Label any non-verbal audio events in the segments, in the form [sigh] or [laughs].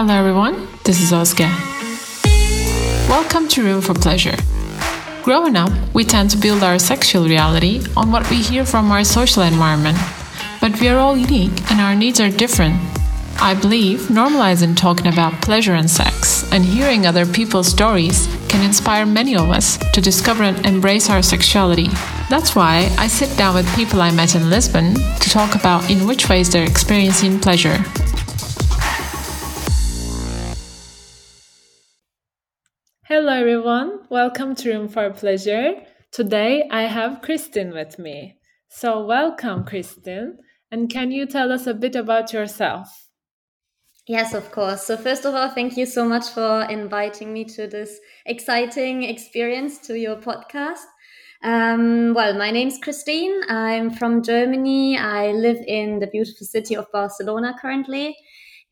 Hello, everyone. This is Oscar. Welcome to Room for Pleasure. Growing up, we tend to build our sexual reality on what we hear from our social environment. But we are all unique and our needs are different. I believe normalizing talking about pleasure and sex and hearing other people's stories can inspire many of us to discover and embrace our sexuality. That's why I sit down with people I met in Lisbon to talk about in which ways they're experiencing pleasure. Everyone. Welcome to Room for Pleasure. Today I have Christine with me. So, welcome, Christine. And can you tell us a bit about yourself? Yes, of course. So, first of all, thank you so much for inviting me to this exciting experience to your podcast. Um, well, my name is Christine. I'm from Germany. I live in the beautiful city of Barcelona currently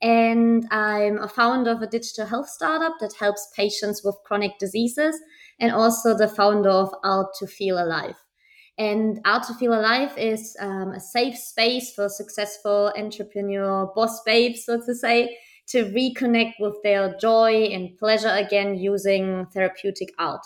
and I'm a founder of a digital health startup that helps patients with chronic diseases and also the founder of Art to Feel Alive. And Art to Feel Alive is um, a safe space for successful entrepreneur boss babes, so to say, to reconnect with their joy and pleasure again using therapeutic art.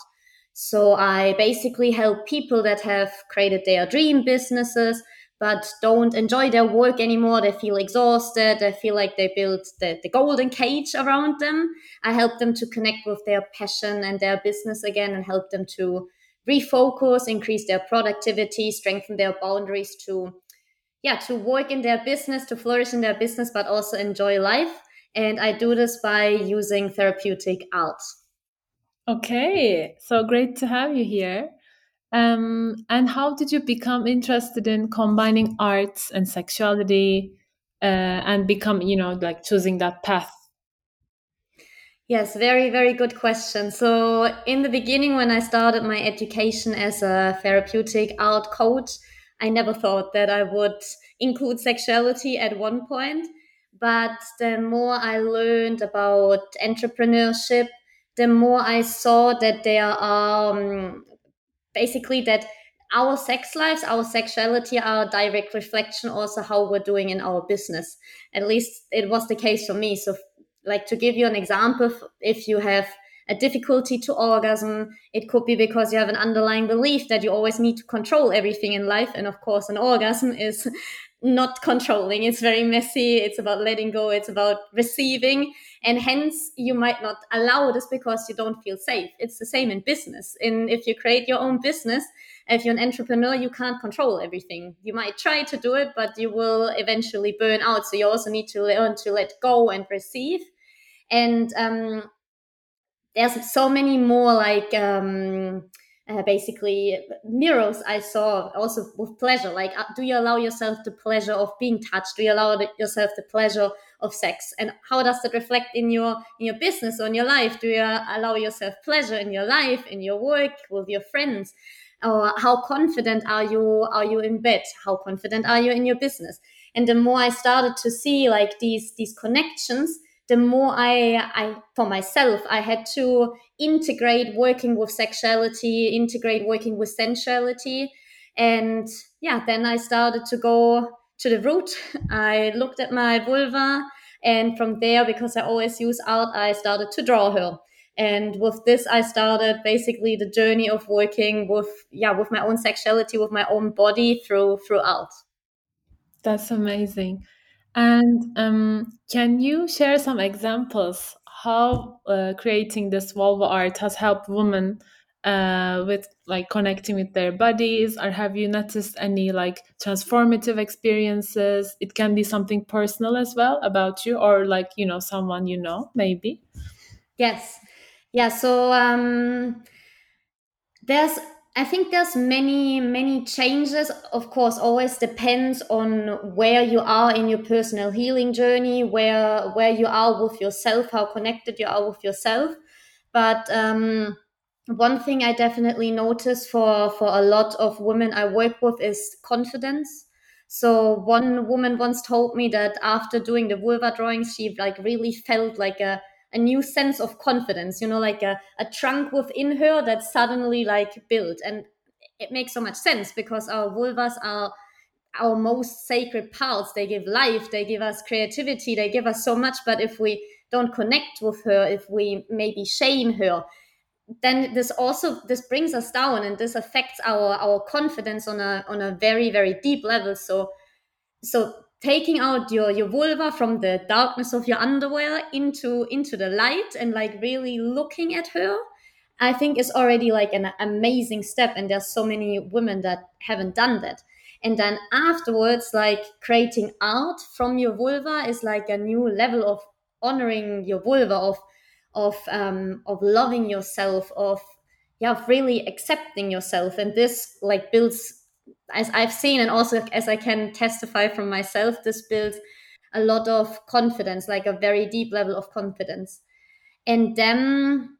So I basically help people that have created their dream businesses but don't enjoy their work anymore. They feel exhausted. They feel like they built the, the golden cage around them. I help them to connect with their passion and their business again and help them to refocus, increase their productivity, strengthen their boundaries to yeah, to work in their business, to flourish in their business, but also enjoy life. And I do this by using therapeutic art. Okay, so great to have you here. Um, and how did you become interested in combining arts and sexuality uh, and become, you know, like choosing that path? Yes, very, very good question. So, in the beginning, when I started my education as a therapeutic art coach, I never thought that I would include sexuality at one point. But the more I learned about entrepreneurship, the more I saw that there are um, basically that our sex lives, our sexuality are a direct reflection also how we're doing in our business. At least it was the case for me. So, like to give you an example, if you have a difficulty to orgasm, it could be because you have an underlying belief that you always need to control everything in life. And of course, an orgasm is [laughs] not controlling. It's very messy. It's about letting go. It's about receiving. And hence you might not allow this because you don't feel safe. It's the same in business. In if you create your own business, if you're an entrepreneur, you can't control everything. You might try to do it, but you will eventually burn out. So you also need to learn to let go and receive. And um, there's so many more like um, uh, basically mirrors I saw also with pleasure. Like, uh, do you allow yourself the pleasure of being touched? Do you allow yourself the pleasure of sex? And how does that reflect in your in your business or in your life? Do you allow yourself pleasure in your life, in your work, with your friends? Or how confident are you? Are you in bed? How confident are you in your business? And the more I started to see like these these connections, the more I, I, for myself, I had to integrate working with sexuality, integrate working with sensuality. And yeah, then I started to go to the root. [laughs] I looked at my vulva. And from there, because I always use art, I started to draw her. And with this, I started basically the journey of working with, yeah, with my own sexuality, with my own body through, through art. That's amazing. And um, can you share some examples how uh, creating this vulva art has helped women uh, with like connecting with their bodies, or have you noticed any like transformative experiences? It can be something personal as well about you, or like you know someone you know maybe. Yes, yeah. So um, there's I think there's many, many changes. Of course, always depends on where you are in your personal healing journey, where where you are with yourself, how connected you are with yourself. But um, one thing I definitely notice for for a lot of women I work with is confidence. So one woman once told me that after doing the vulva drawings, she like really felt like a a new sense of confidence you know like a, a trunk within her that suddenly like built. And it makes so much sense because our vulvas are our most sacred parts they give life they give us creativity they give us so much. But if we don't connect with her if we maybe shame her then this also this brings us down and this affects our our confidence on a on a very very deep level. So so taking out your your vulva from the darkness of your underwear into into the light and like really looking at her i think is already like an amazing step. And there's so many women that haven't done that. And then afterwards like creating art from your vulva is like a new level of honoring your vulva of of um of loving yourself of yeah of really accepting yourself. And this like builds as I've seen and also as I can testify from myself, this builds a lot of confidence, like a very deep level of confidence. And then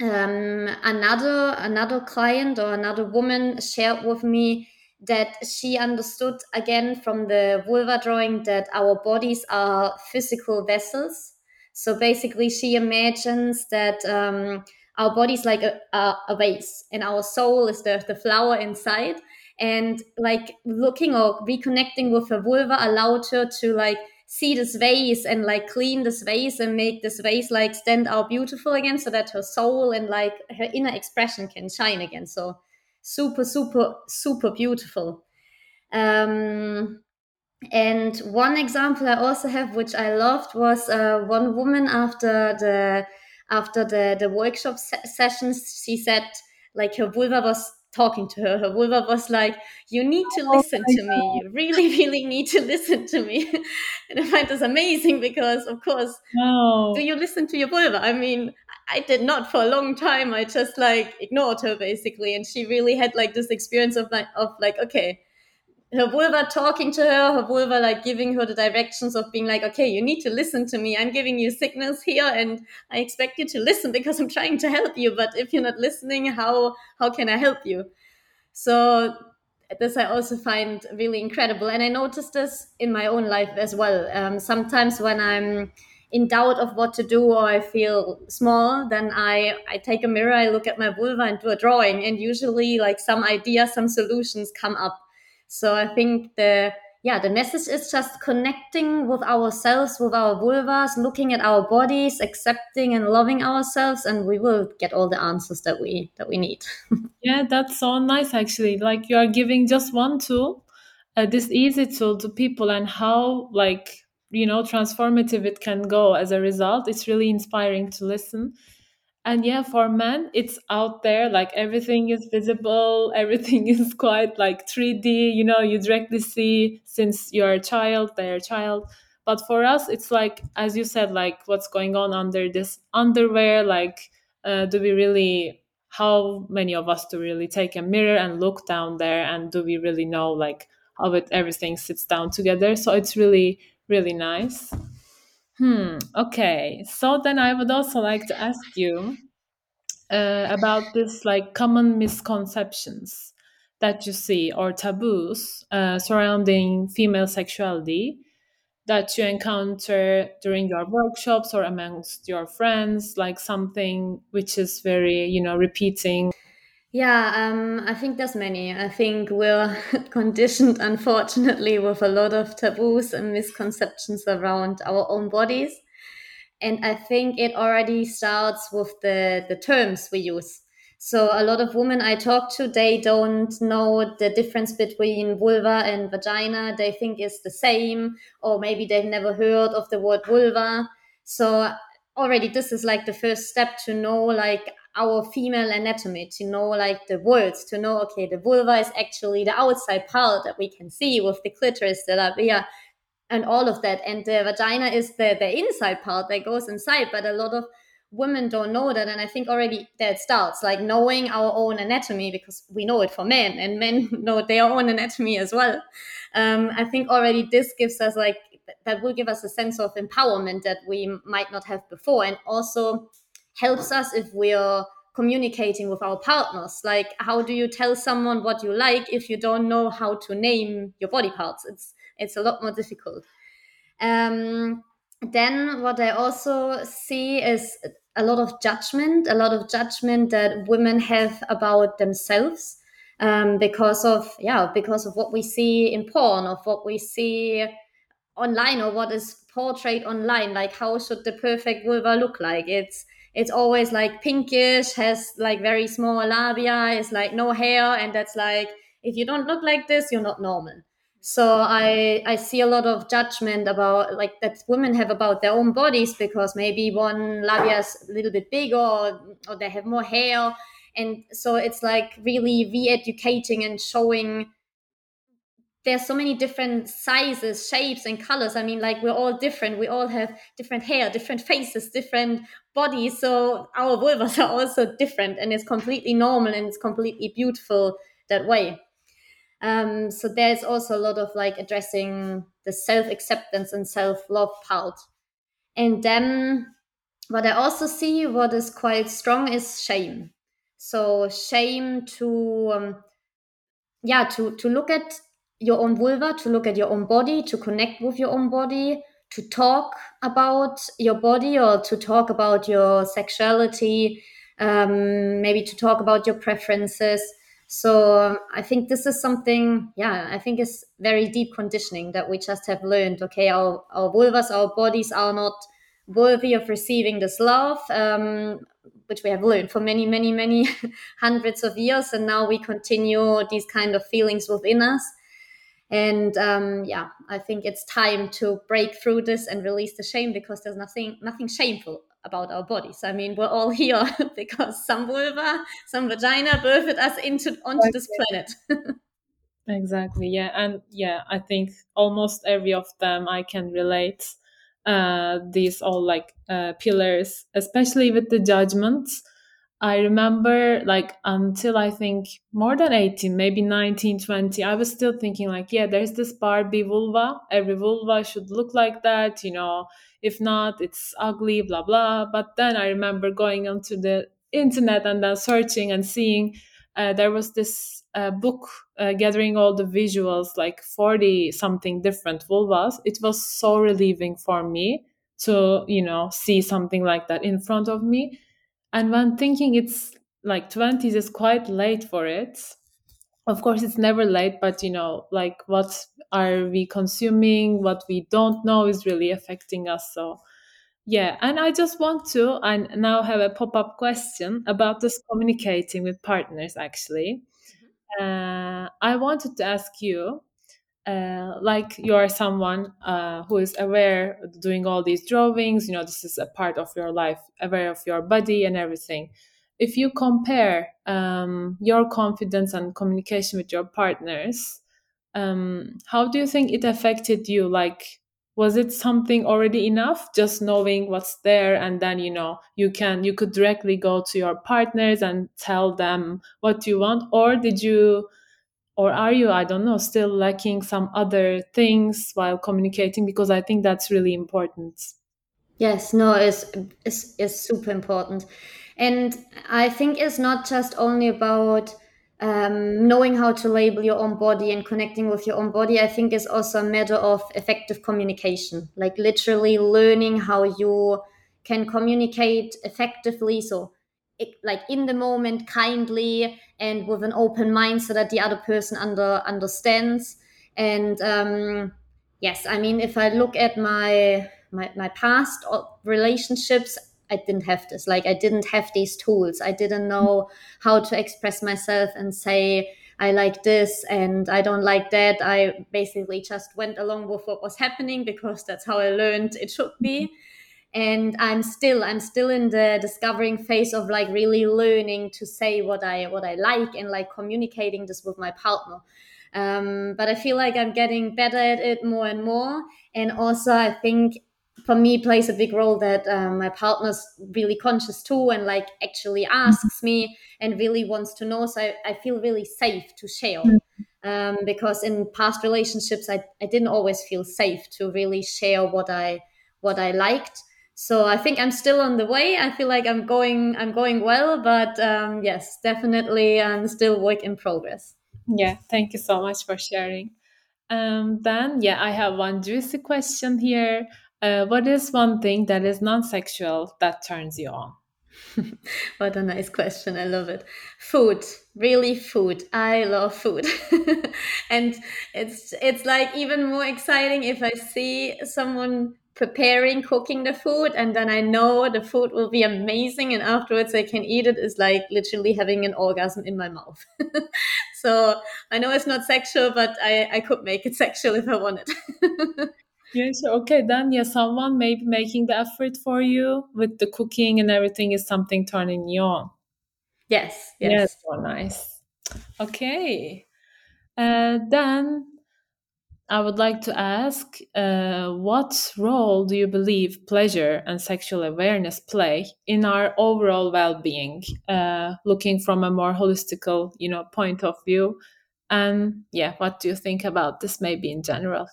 um, another another client or another woman shared with me that she understood again from the vulva drawing that our bodies are physical vessels. So basically, she imagines that um, our bodies like a, a, a vase, and our soul is the the flower inside and like looking or reconnecting with her vulva allowed her to like see this vase and like clean this vase and make this vase like stand out beautiful again so that her soul and like her inner expression can shine again. So super super super beautiful. Um and one example i also have which i loved was uh, one woman after the after the the workshop se- sessions she said like her vulva was talking to her. Her vulva was like, You need to oh listen to me. You really, [laughs] really need to listen to me. and I find this amazing because, of course, do you listen to your vulva? I mean, I did not for a long time. I just like ignored her basically. And she really had like this experience of like, of like, okay, her vulva talking to her, her vulva like giving her the directions of being like, okay, you need to listen to me. I'm giving you signals here, and I expect you to listen because I'm trying to help you. But if you're not listening, how how can I help you? So this I also find really incredible, and I noticed this in my own life as well. Um, sometimes when I'm in doubt of what to do or I feel small, then I I take a mirror, I look at my vulva and do a drawing, and usually like some ideas, some solutions come up so I think the yeah, the message is just connecting with ourselves, with our vulvas, looking at our bodies, accepting and loving ourselves, and we will get all the answers that we that we need. [laughs] yeah, that's so nice actually. Like you are giving just one tool, uh, this easy tool to people, and how like you know transformative it can go as a result. It's really inspiring to listen and yeah for men it's out there like everything is visible [laughs] everything is quite like 3d you know you directly see since you're a child they're a child. But for us it's like as you said like what's going on under this underwear like uh, do we really how many of us do really take a mirror and look down there and do we really know like how it everything sits down together? So it's really really nice Hmm. Okay. So then I would also like to ask you uh, about this like common misconceptions that you see or taboos uh, surrounding female sexuality that you encounter during your workshops or amongst your friends, like something which is very, you know, repeating yeah, um, I think there's many. I think we're [laughs] conditioned, unfortunately, with a lot of taboos and misconceptions around our own bodies. And I think it already starts with the, the terms we use. So a lot of women I talk to, they don't know the difference between vulva and vagina. They think it's the same, or maybe they've never heard of the word vulva. So already this is like the first step to know like our female anatomy to know like the words to know okay the vulva is actually the outside part that we can see with the clitoris the labia and all of that. And the vagina is the the inside part that goes inside but a lot of women don't know that. And i think already that starts like knowing our own anatomy because we know it for men and men [laughs] know their own anatomy as well. Um, i think already this gives us like that will give us a sense of empowerment that we might not have before. And also helps us if we're communicating with our partners. Like how do you tell someone what you like if you don't know how to name your body parts? It's it's a lot more difficult. Um, then what i also see is a lot of judgment a lot of judgment that women have about themselves um, because of yeah because of what we see in porn of what we see online or what is portrayed online. Like how should the perfect vulva look like? It's it's always like pinkish has like very small labia is like no hair and that's like if you don't look like this you're not normal. So i i see a lot of judgment about like that women have about their own bodies because maybe one labia is a little bit bigger or, or they have more hair. And so it's like really re-educating and showing there's so many different sizes shapes and colors. I mean like we're all different. We all have different hair different faces different bodies. So our vulvas are also different and it's completely normal and it's completely beautiful that way. Um, so there's also a lot of like addressing the self-acceptance and self-love part. And then what i also see what is quite strong is shame. So shame to um, yeah to to look at your own vulva, to look at your own body, to connect with your own body, to talk about your body or to talk about your sexuality, um, maybe to talk about your preferences. So um, I think this is something, yeah, I think it's very deep conditioning that we just have learned. Okay, our, our vulvas, our bodies are not worthy of receiving this love, um, which we have learned for many, many, many [laughs] hundreds of years. And now we continue these kind of feelings within us and um, yeah i think it's time to break through this and release the shame because there's nothing nothing shameful about our bodies. I mean we're all [laughs] here because some vulva some vagina birthed us into onto this planet. [laughs] Exactly yeah and yeah i think almost every of them i can relate uh these all like uh pillars especially with the judgments I remember like until I think more than 18, maybe 19, 20, I was still thinking like, yeah, there's this Barbie vulva. Every vulva should look like that, you know. If not, it's ugly, blah blah. But then I remember going onto the internet and then searching and seeing uh, there was this uh, book uh, gathering all the visuals, like 40 something different vulvas. It was so relieving for me to, you know, see something like that in front of me and when thinking it's like 20s is quite late for it. Of course it's never late but you know like what are we consuming? What we don't know is really affecting us so yeah. And i just want to and now have a pop-up question about this communicating with partners actually. Mm-hmm. uh, i wanted to ask you uh, like you are someone uh, who is aware doing all these drawings you know this is a part of your life aware of your body and everything. If you compare um, your confidence and communication with your partners um, how do you think it affected you? Like was it something already enough? Just knowing what's there and then you know you can you could directly go to your partners and tell them what you want? Or did you or are you i don't know still lacking some other things while communicating? Because i think that's really important. Yes no it's it's, it's super important. And i think it's not just only about um, knowing how to label your own body and connecting with your own body. I think is also a matter of effective communication like literally learning how you can communicate effectively. So like in the moment kindly and with an open mind so that the other person under understands. And um, yes i mean if i look at my my, my past relationships i didn't have this. Like i didn't have these tools. I didn't know how to express myself and say i like this and i don't like that. I basically just went along with what was happening because that's how i learned it should be and i'm still i'm still in the discovering phase of like really learning to say what i what i like and like communicating this with my partner. Um, but i feel like i'm getting better at it more and more. And also i think for me plays a big role that um, my partner's really conscious too and like actually asks me and really wants to know. So i, I feel really safe to share. Mm-hmm. um, because in past relationships I, I didn't always feel safe to really share what i what i liked so I think I'm still on the way. I feel like I'm going I'm going well, but um, yes, definitely I'm still work in progress. Yeah, thank you so much for sharing. Um, then yeah, I have one juicy question here. Uh, what is one thing that is non-sexual that turns you on? [laughs] what a nice question. I love it. Food, really food. I love food. [laughs] and it's it's like even more exciting if I see someone preparing cooking the food and then I know the food will be amazing and afterwards I can eat it is like literally having an orgasm in my mouth. [laughs] so I know it's not sexual, but I, I could make it [laughs] sexual if I wanted. [laughs] Yes, okay, then yeah, someone maybe making the effort for you with the cooking and everything is something turning you on. Yes, yes. Yes, so nice. Okay. Uh, then I would like to ask uh, what role do you believe pleasure and sexual awareness play in our overall well-being, uh, looking from a more holistical, you know, point of view? And yeah, what do you think about this maybe in general?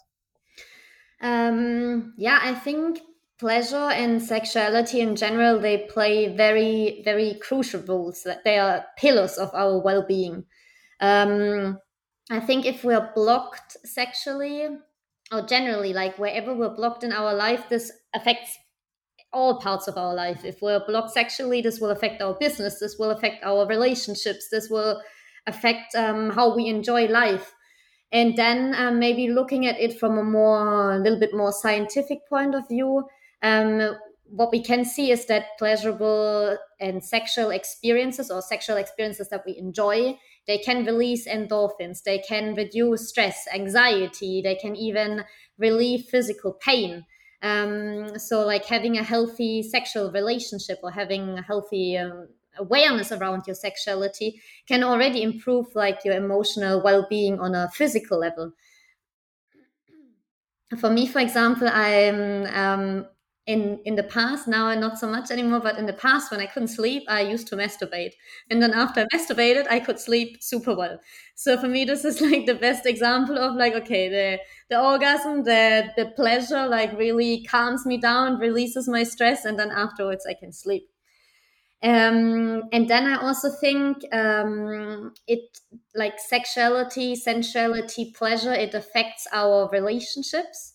Um, yeah, I think pleasure and sexuality in general they play very very crucial roles. They are pillars of our well-being. Um, I think if we're blocked sexually, or generally like wherever we're blocked in our life, this affects all parts of our life. If we're blocked sexually, this will affect our business. This will affect our relationships. This will affect um, how we enjoy life and then um, maybe looking at it from a more a little bit more scientific point of view um, what we can see is that pleasurable and sexual experiences or sexual experiences that we enjoy they can release endorphins they can reduce stress anxiety they can even relieve physical pain. Um, so like having a healthy sexual relationship or having a healthy um, awareness around your sexuality can already improve like your emotional well-being on a physical level. For me for example i'm um, in in the past now not so much anymore but in the past when i couldn't sleep i used to masturbate. And then after i masturbated i could sleep super well. So for me this is [laughs] like the best example of like okay the the orgasm the the pleasure like really calms me down releases my stress and then afterwards i can sleep. Um, and then I also think um, it like sexuality, sensuality, pleasure, it affects our relationships.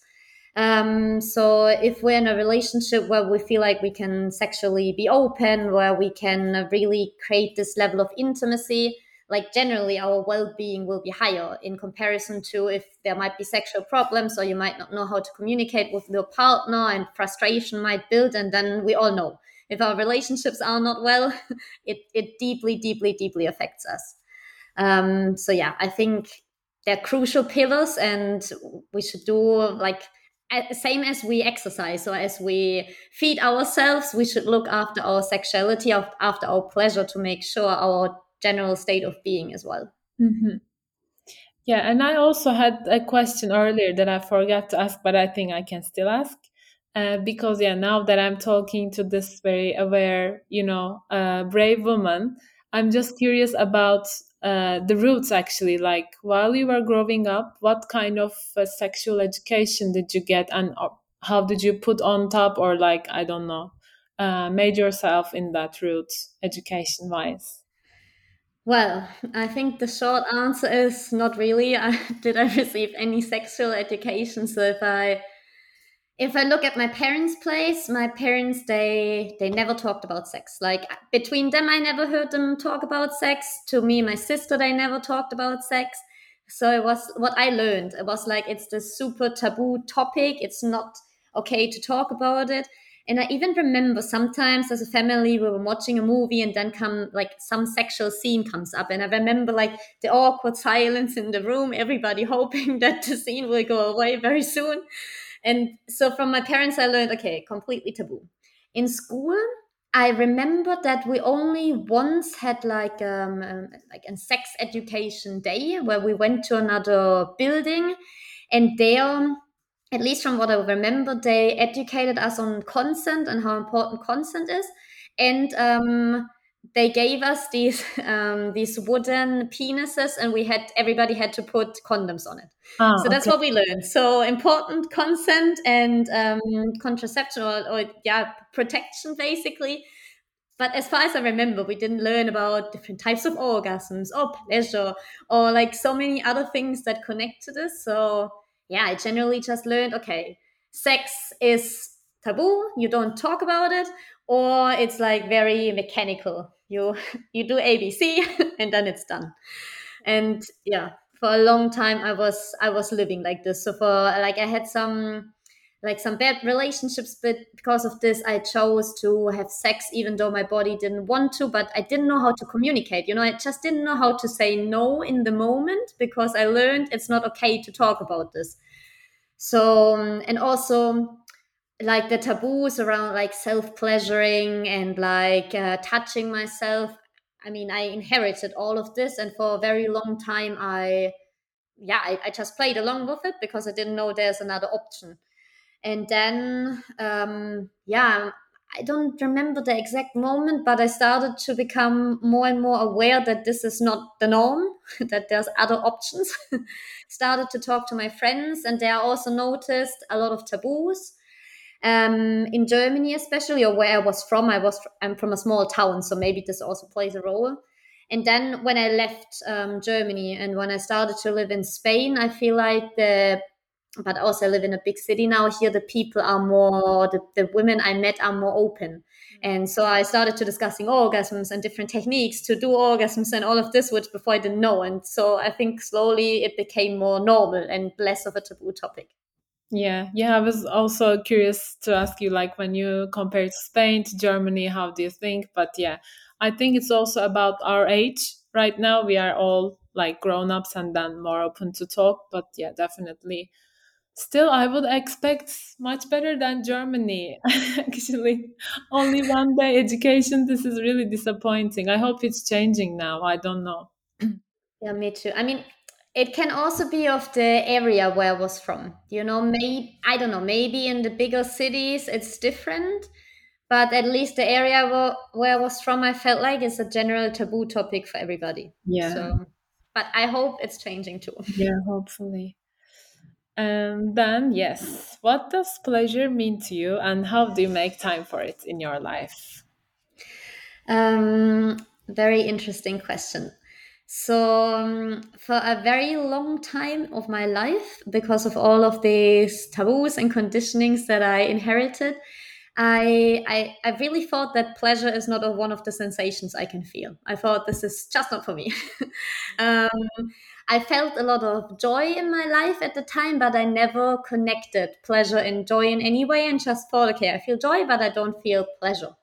Um, so if we're in a relationship where we feel like we can sexually be open, where we can really create this level of intimacy, like generally our well-being will be higher in comparison to if there might be sexual problems or you might not know how to communicate with your partner and frustration might build and then we all know if our relationships are not well, [laughs] it, it deeply, deeply, deeply affects us. Um, so yeah, I think they're crucial pillars, and we should do like same as we exercise or as we feed ourselves. We should look after our sexuality, after our pleasure, to make sure our general state of being as well. Mm-hmm. Yeah, and I also had a question earlier that I forgot to ask, but I think I can still ask. Uh, because yeah now that i'm talking to this very aware you know uh, brave woman i'm just curious about uh, the roots actually like while you were growing up what kind of uh, sexual education did you get and uh, how did you put on top or like i don't know uh, made yourself in that route education wise well, I think the short answer is not really. [laughs] I, did I receive any sexual education? So if I if I look at my parents' place, my parents they they never talked about sex. Like between them, I never heard them talk about sex. To me, my sister, they never talked about sex. So it was what I learned. It was like it's the super taboo topic. It's not okay to talk about it. And I even remember sometimes as a family we were watching a movie and then come like some sexual scene comes up. And I remember like the awkward [laughs] silence in the room, everybody [laughs] hoping that the scene will go away very soon. And so from my parents, I learned okay, completely taboo. In school, I remember that we only once had like um, um, like a sex education day where we went to another building, and there, at least from what I remember, they educated us on consent and how important consent is, and um, they gave us these um, these wooden penises and we had everybody had to put condoms on it. Oh, so that's okay. what we learned. So important consent and um, contraception or, or yeah protection basically. But as far as i remember we didn't learn about different types of orgasms or pleasure or like so many other things that connect to this. So yeah i generally just learned okay sex is taboo. You don't talk about it or it's like very mechanical. You [laughs] you do abc [laughs] and then it's done. And yeah for a long time i was i was living like this. So for like i had some like some bad relationships but because of this i chose to have sex even though my body didn't want to but i didn't know how to communicate. You know i just didn't know how to say no in the moment because i learned it's not okay to talk about this. So um, and also like the taboos around like self pleasuring and like uh, touching myself. I mean i inherited all of this and for a very long time i yeah I, I just played along with it because i didn't know there's another option. And then um yeah i don't remember the exact moment but i started to become more and more aware that this is not the norm [laughs] that there's other options. [laughs] Started to talk to my friends and they also noticed a lot of taboos um, in Germany, especially, or where I was from. I was I'm from a small town, so maybe this also plays a role. And then when I left um, Germany and when I started to live in Spain, I feel like the but also I live in a big city now. Here, the people are more the, the women I met are more open. And so I started to discussing orgasms and different techniques to do orgasms and all of this, which before I didn't know. And so I think slowly it became more normal and less of a taboo topic. Yeah, yeah. I was also curious to ask you, like, when you compare to Spain to Germany, how do you think? But yeah, I think it's also about our age. Right now, we are all like grown ups and then more open to talk. But yeah, definitely. Still, I would expect much better than Germany. [laughs] Actually, only one day education. This is really disappointing. I hope it's changing now. I don't know. Yeah, me too. I mean, it can also be of the area where I was from. You know, maybe I don't know, maybe in the bigger cities it's different, but at least the area where, where I was from, I felt like it's a general taboo topic for everybody. Yeah. So, but I hope it's changing too. [laughs] Yeah, hopefully. And then, yes, what does pleasure mean to you, and how do you make time for it in your life? Um, very interesting question. So, um, for a very long time of my life, because of all of these taboos and conditionings that I inherited, I, I, I really thought that pleasure is not a, one of the sensations I can feel. I thought this is just not for me. [laughs] um, I felt a lot of joy in my life at the time, but I never connected pleasure and joy in any way and just thought, okay, I feel joy, but I don't feel pleasure.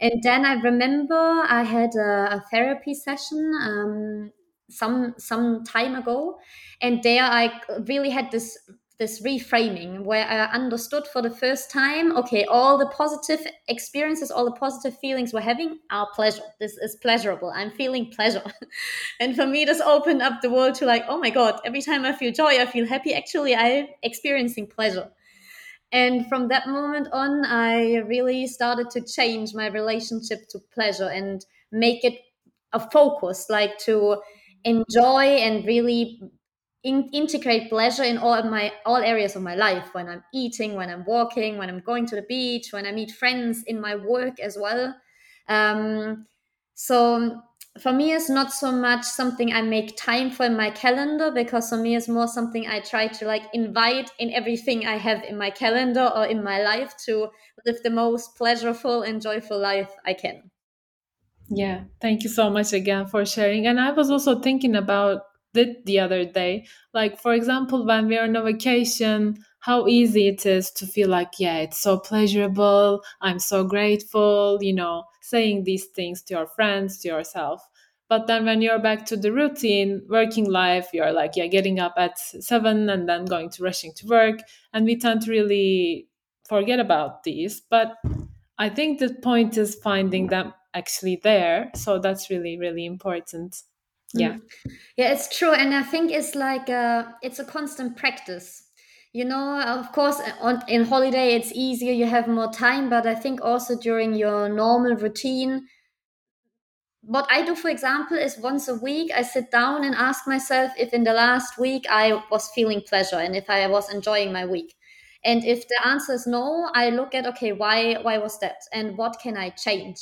And then I remember I had a, a therapy session um, some some time ago, and there I really had this this reframing where I understood for the first time, okay, all the positive experiences, all the positive feelings we're having are pleasure. This is pleasurable. I'm feeling pleasure. [laughs] and for me, this opened up the world to like, oh my God, every time I feel joy, I feel happy. Actually, I'm experiencing pleasure. And from that moment on, I really started to change my relationship to pleasure and make it a focus, like to enjoy and really in- integrate pleasure in all my all areas of my life. When I'm eating, when I'm walking, when I'm going to the beach, when I meet friends, in my work as well. Um, so for me it's not so much something i make time for in my calendar because for me it's more something i try to like invite in everything i have in my calendar or in my life to live the most pleasurable and joyful life i can. Yeah thank you so much again for sharing. And i was also thinking about it the other day. Like for example when we are on a vacation how easy it is to feel like yeah it's so pleasurable i'm so grateful you know saying these things to your friends to yourself. But then when you're back to the routine working life you're like yeah getting up at seven and then going to rushing to work. And we tend to really forget about these. But i think the point is finding them actually there. So that's really really important. Yeah mm. yeah. It's true. And i think it's like a, it's a constant practice you know of course uh, on in holiday it's easier you have more time but i think also during your normal routine what I do, for example, is once a week I sit down and ask myself if in the last week I was feeling pleasure and if I was enjoying my week. And if the answer is no, I look at okay, why why was that and what can I change?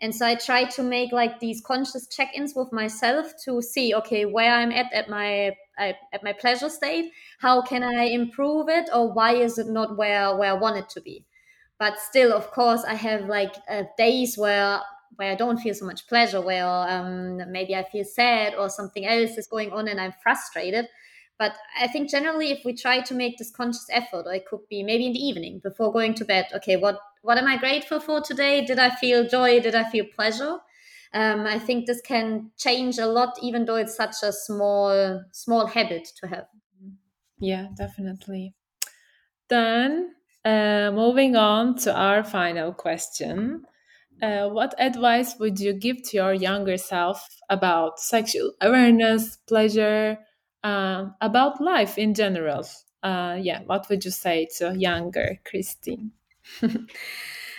And so I try to make like these conscious check-ins with myself to see okay where I'm at at my at my pleasure state. How can I improve it, or why is it not where where I want it to be? but still of course i have like uh, days where where i don't feel so much pleasure where um, maybe i feel sad or something else is going on and i'm frustrated but i think generally if we try to make this conscious effort or it could be maybe in the evening before going to bed okay what what am i grateful for today did i feel joy did i feel pleasure um, i think this can change a lot even though it's such a small small habit to have yeah definitely then uh, moving on to our final question. Uh, what advice would you give to your younger self about sexual awareness, pleasure, uh, about life in general? Uh, yeah, what would you say to younger Christine? [laughs]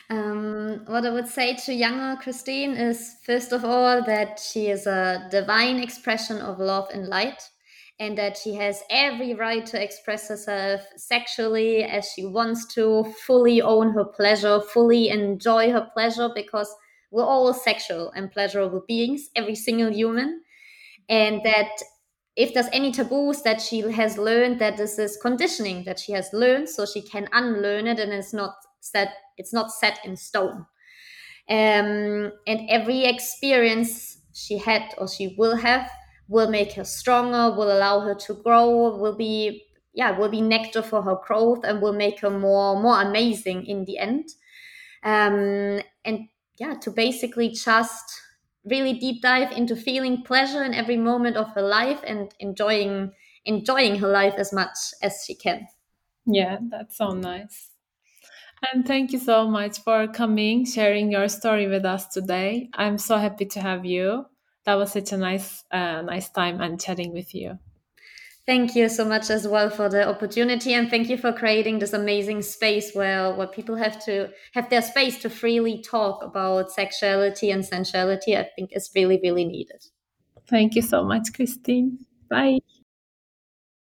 um, what I would say to younger Christine is first of all that she is a divine expression of love and light and that she has every right to express herself sexually as she wants to, fully own her pleasure, fully enjoy her pleasure, because we're all sexual and pleasurable beings, every single human. And that if there's any taboos that she has learned, that this is conditioning that she has learned, so she can unlearn it and it's not set, it's not set in stone. Um, and every experience she had or she will have will make her stronger, will allow her to grow, will be yeah, will be nectar for her growth and will make her more more amazing in the end. Um, and yeah, to basically just really deep dive into feeling pleasure in every moment of her life and enjoying enjoying her life as much as she can. Yeah, that's so nice. And thank you so much for coming, sharing your story with us today. I'm so happy to have you. That was such a nice uh, nice time and chatting with you. Thank you so much as well for the opportunity and thank you for creating this amazing space where where people have to have their space to freely talk about sexuality and sensuality. I think is really really needed. Thank you so much christine. Bye